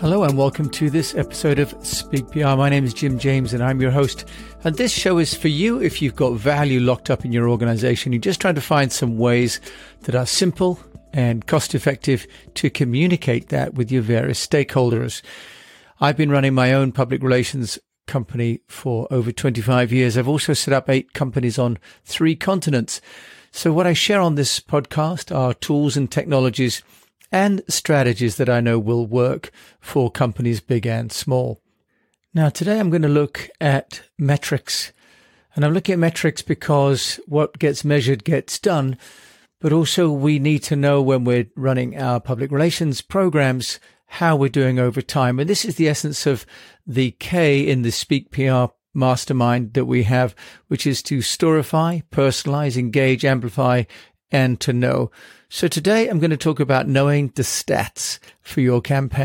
Hello and welcome to this episode of Speak PR. My name is Jim James and I'm your host. And this show is for you if you've got value locked up in your organization. You're just trying to find some ways that are simple and cost effective to communicate that with your various stakeholders. I've been running my own public relations company for over 25 years. I've also set up eight companies on three continents. So what I share on this podcast are tools and technologies and strategies that I know will work for companies big and small. Now, today I'm going to look at metrics. And I'm looking at metrics because what gets measured gets done. But also we need to know when we're running our public relations programs, how we're doing over time. And this is the essence of the K in the Speak PR mastermind that we have, which is to storify, personalize, engage, amplify, and to know. So today I'm going to talk about knowing the stats for your campaign.